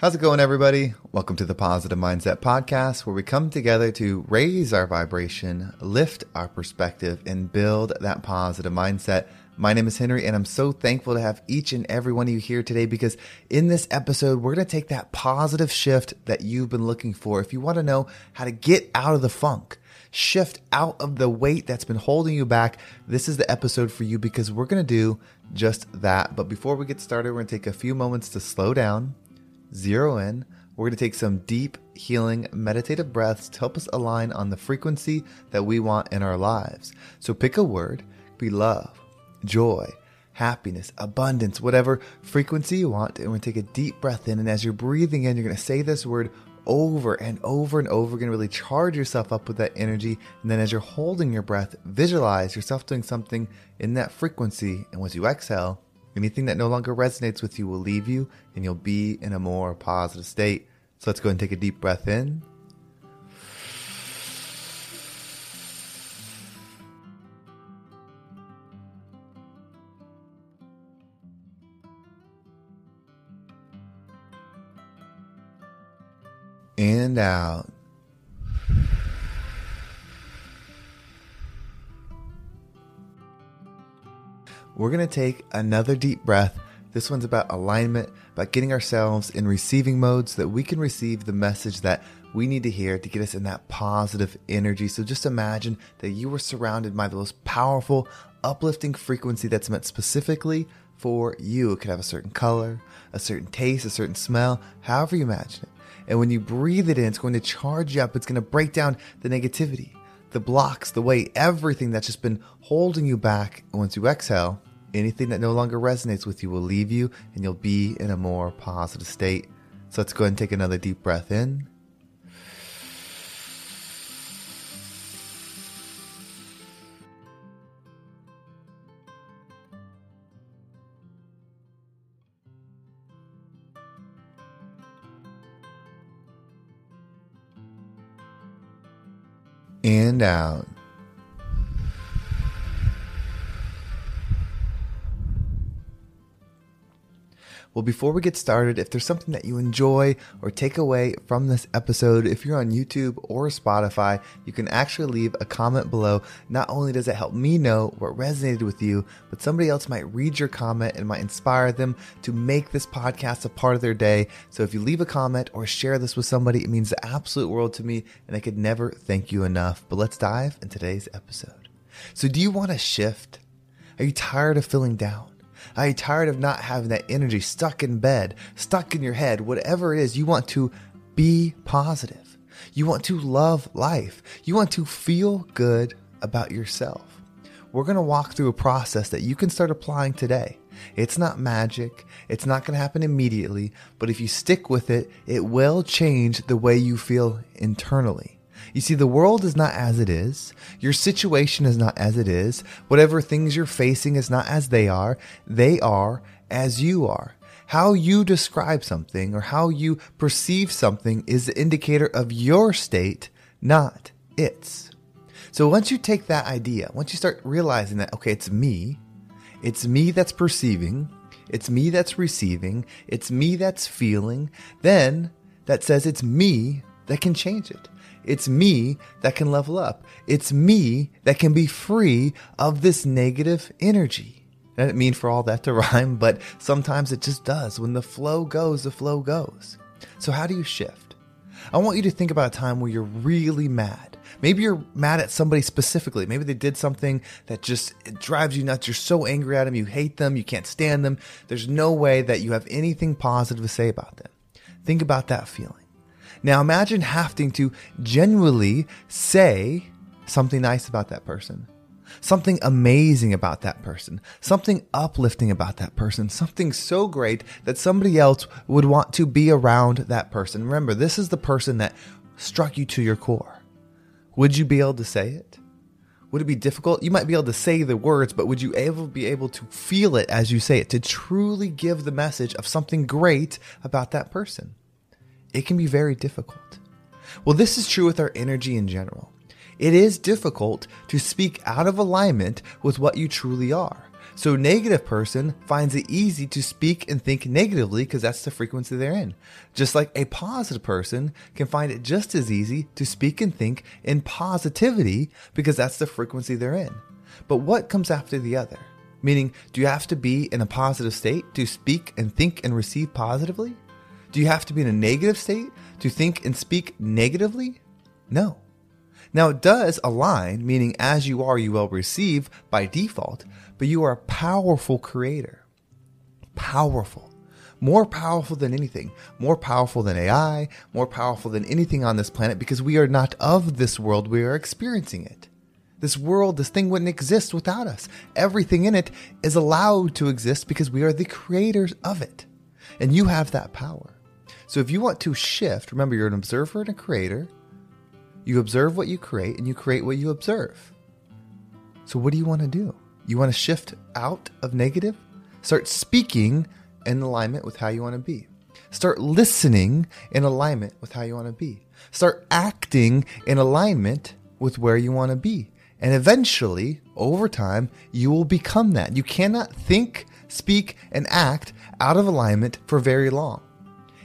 How's it going, everybody? Welcome to the Positive Mindset Podcast, where we come together to raise our vibration, lift our perspective, and build that positive mindset. My name is Henry, and I'm so thankful to have each and every one of you here today because in this episode, we're going to take that positive shift that you've been looking for. If you want to know how to get out of the funk, shift out of the weight that's been holding you back, this is the episode for you because we're going to do just that. But before we get started, we're going to take a few moments to slow down zero in. We're going to take some deep, healing, meditative breaths to help us align on the frequency that we want in our lives. So pick a word, be love, joy, happiness, abundance, whatever frequency you want. And we're going to take a deep breath in. And as you're breathing in, you're going to say this word over and over and over again, really charge yourself up with that energy. And then as you're holding your breath, visualize yourself doing something in that frequency. And once you exhale, Anything that no longer resonates with you will leave you and you'll be in a more positive state. So let's go and take a deep breath in. And out. We're going to take another deep breath. This one's about alignment, about getting ourselves in receiving mode so that we can receive the message that we need to hear to get us in that positive energy. So just imagine that you were surrounded by the most powerful, uplifting frequency that's meant specifically for you. It could have a certain color, a certain taste, a certain smell, however you imagine it. And when you breathe it in, it's going to charge you up. It's going to break down the negativity, the blocks, the weight, everything that's just been holding you back. Once you exhale, Anything that no longer resonates with you will leave you and you'll be in a more positive state. So let's go ahead and take another deep breath in. And out. Well, before we get started, if there's something that you enjoy or take away from this episode, if you're on YouTube or Spotify, you can actually leave a comment below. Not only does it help me know what resonated with you, but somebody else might read your comment and might inspire them to make this podcast a part of their day. So if you leave a comment or share this with somebody, it means the absolute world to me, and I could never thank you enough. But let's dive in today's episode. So, do you want to shift? Are you tired of feeling down? Are you tired of not having that energy stuck in bed, stuck in your head, whatever it is? You want to be positive. You want to love life. You want to feel good about yourself. We're going to walk through a process that you can start applying today. It's not magic. It's not going to happen immediately, but if you stick with it, it will change the way you feel internally. You see, the world is not as it is. Your situation is not as it is. Whatever things you're facing is not as they are. They are as you are. How you describe something or how you perceive something is the indicator of your state, not its. So once you take that idea, once you start realizing that, okay, it's me, it's me that's perceiving, it's me that's receiving, it's me that's feeling, then that says it's me that can change it. It's me that can level up. It's me that can be free of this negative energy. I didn't mean for all that to rhyme, but sometimes it just does. When the flow goes, the flow goes. So, how do you shift? I want you to think about a time where you're really mad. Maybe you're mad at somebody specifically. Maybe they did something that just drives you nuts. You're so angry at them, you hate them, you can't stand them. There's no way that you have anything positive to say about them. Think about that feeling. Now imagine having to genuinely say something nice about that person. something amazing about that person, something uplifting about that person, something so great that somebody else would want to be around that person. Remember, this is the person that struck you to your core. Would you be able to say it? Would it be difficult? You might be able to say the words, but would you able be able to feel it as you say it to truly give the message of something great about that person? It can be very difficult. Well, this is true with our energy in general. It is difficult to speak out of alignment with what you truly are. So, a negative person finds it easy to speak and think negatively because that's the frequency they're in. Just like a positive person can find it just as easy to speak and think in positivity because that's the frequency they're in. But what comes after the other? Meaning, do you have to be in a positive state to speak and think and receive positively? Do you have to be in a negative state to think and speak negatively? No. Now, it does align, meaning as you are, you will receive by default, but you are a powerful creator. Powerful. More powerful than anything. More powerful than AI, more powerful than anything on this planet because we are not of this world, we are experiencing it. This world, this thing wouldn't exist without us. Everything in it is allowed to exist because we are the creators of it. And you have that power. So if you want to shift, remember you're an observer and a creator. You observe what you create and you create what you observe. So what do you want to do? You want to shift out of negative? Start speaking in alignment with how you want to be. Start listening in alignment with how you want to be. Start acting in alignment with where you want to be. And eventually, over time, you will become that. You cannot think, speak, and act out of alignment for very long.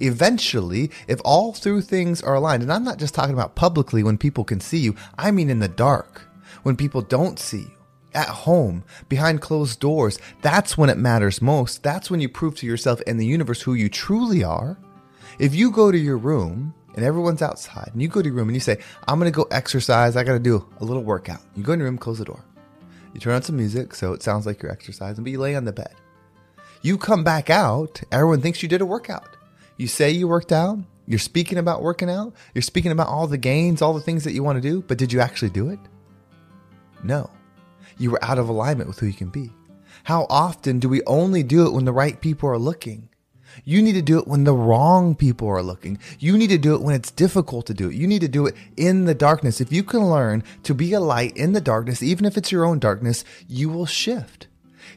Eventually, if all through things are aligned, and I'm not just talking about publicly when people can see you, I mean in the dark, when people don't see you, at home, behind closed doors, that's when it matters most. That's when you prove to yourself and the universe who you truly are. If you go to your room and everyone's outside, and you go to your room and you say, I'm going to go exercise, I got to do a little workout. You go in your room, close the door. You turn on some music so it sounds like you're exercising, but you lay on the bed. You come back out, everyone thinks you did a workout. You say you worked out, you're speaking about working out, you're speaking about all the gains, all the things that you want to do, but did you actually do it? No. You were out of alignment with who you can be. How often do we only do it when the right people are looking? You need to do it when the wrong people are looking. You need to do it when it's difficult to do it. You need to do it in the darkness. If you can learn to be a light in the darkness, even if it's your own darkness, you will shift.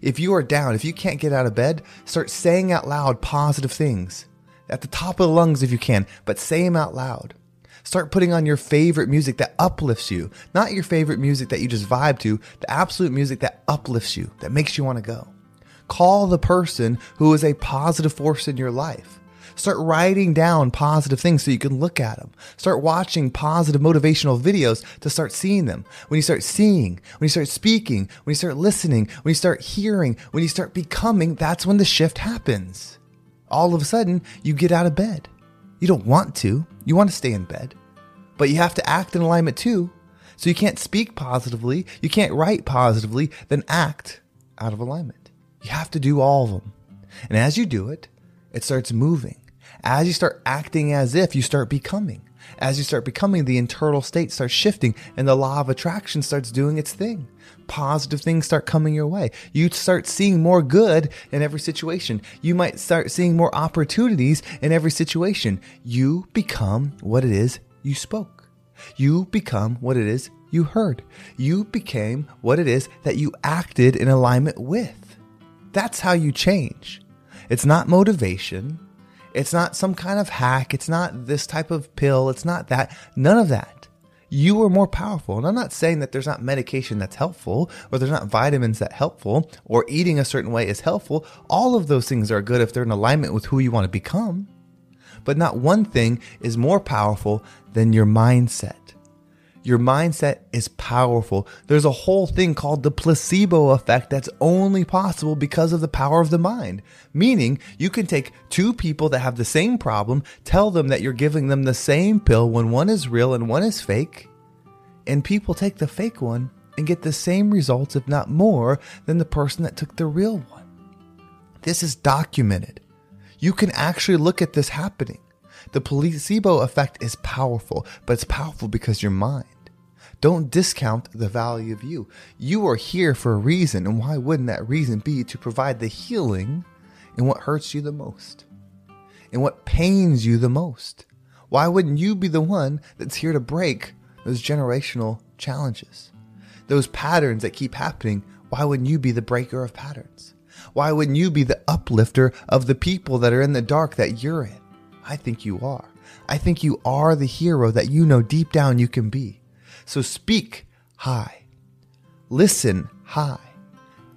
If you are down, if you can't get out of bed, start saying out loud positive things at the top of the lungs if you can, but say them out loud. Start putting on your favorite music that uplifts you, not your favorite music that you just vibe to, the absolute music that uplifts you, that makes you want to go. Call the person who is a positive force in your life. Start writing down positive things so you can look at them. Start watching positive motivational videos to start seeing them. When you start seeing, when you start speaking, when you start listening, when you start hearing, when you start becoming, that's when the shift happens all of a sudden you get out of bed. You don't want to, you want to stay in bed, but you have to act in alignment too. So you can't speak positively, you can't write positively, then act out of alignment. You have to do all of them. And as you do it, it starts moving. As you start acting as if, you start becoming. As you start becoming, the internal state starts shifting and the law of attraction starts doing its thing. Positive things start coming your way. You start seeing more good in every situation. You might start seeing more opportunities in every situation. You become what it is you spoke. You become what it is you heard. You became what it is that you acted in alignment with. That's how you change. It's not motivation. It's not some kind of hack. It's not this type of pill. It's not that. None of that. You are more powerful. And I'm not saying that there's not medication that's helpful or there's not vitamins that helpful or eating a certain way is helpful. All of those things are good if they're in alignment with who you want to become. But not one thing is more powerful than your mindset. Your mindset is powerful. There's a whole thing called the placebo effect that's only possible because of the power of the mind. Meaning, you can take two people that have the same problem, tell them that you're giving them the same pill when one is real and one is fake, and people take the fake one and get the same results, if not more, than the person that took the real one. This is documented. You can actually look at this happening. The placebo effect is powerful, but it's powerful because your mind. Don't discount the value of you. You are here for a reason, and why wouldn't that reason be to provide the healing in what hurts you the most? In what pains you the most? Why wouldn't you be the one that's here to break those generational challenges? Those patterns that keep happening, why wouldn't you be the breaker of patterns? Why wouldn't you be the uplifter of the people that are in the dark that you're in? I think you are. I think you are the hero that you know deep down you can be. So speak high, listen high,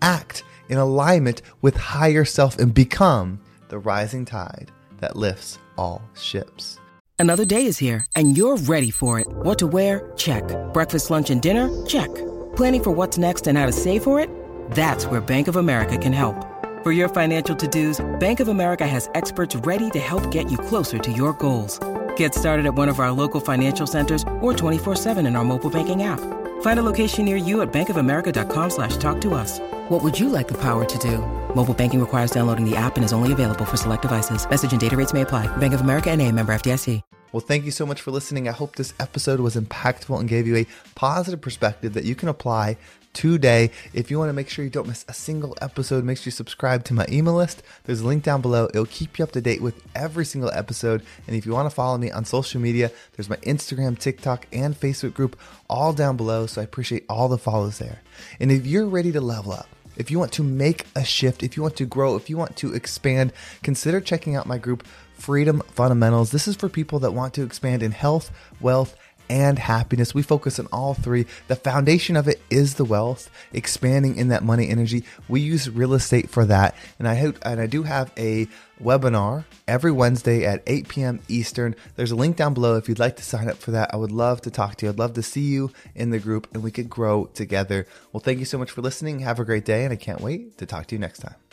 act in alignment with higher self, and become the rising tide that lifts all ships. Another day is here, and you're ready for it. What to wear? Check. Breakfast, lunch, and dinner? Check. Planning for what's next and how to save for it? That's where Bank of America can help. For your financial to-dos, Bank of America has experts ready to help get you closer to your goals. Get started at one of our local financial centers or 24-7 in our mobile banking app. Find a location near you at bankofamerica.com slash talk to us. What would you like the power to do? Mobile banking requires downloading the app and is only available for select devices. Message and data rates may apply. Bank of America N.A. member FDIC. Well, thank you so much for listening. I hope this episode was impactful and gave you a positive perspective that you can apply today. If you want to make sure you don't miss a single episode, make sure you subscribe to my email list. There's a link down below. It'll keep you up to date with every single episode. And if you want to follow me on social media, there's my Instagram, TikTok, and Facebook group all down below. So I appreciate all the follows there. And if you're ready to level up, if you want to make a shift, if you want to grow, if you want to expand, consider checking out my group, Freedom Fundamentals. This is for people that want to expand in health, wealth, and happiness. We focus on all three. The foundation of it is the wealth, expanding in that money energy. We use real estate for that. And I hope and I do have a webinar every Wednesday at 8 p.m. Eastern. There's a link down below if you'd like to sign up for that. I would love to talk to you. I'd love to see you in the group and we could grow together. Well, thank you so much for listening. Have a great day and I can't wait to talk to you next time.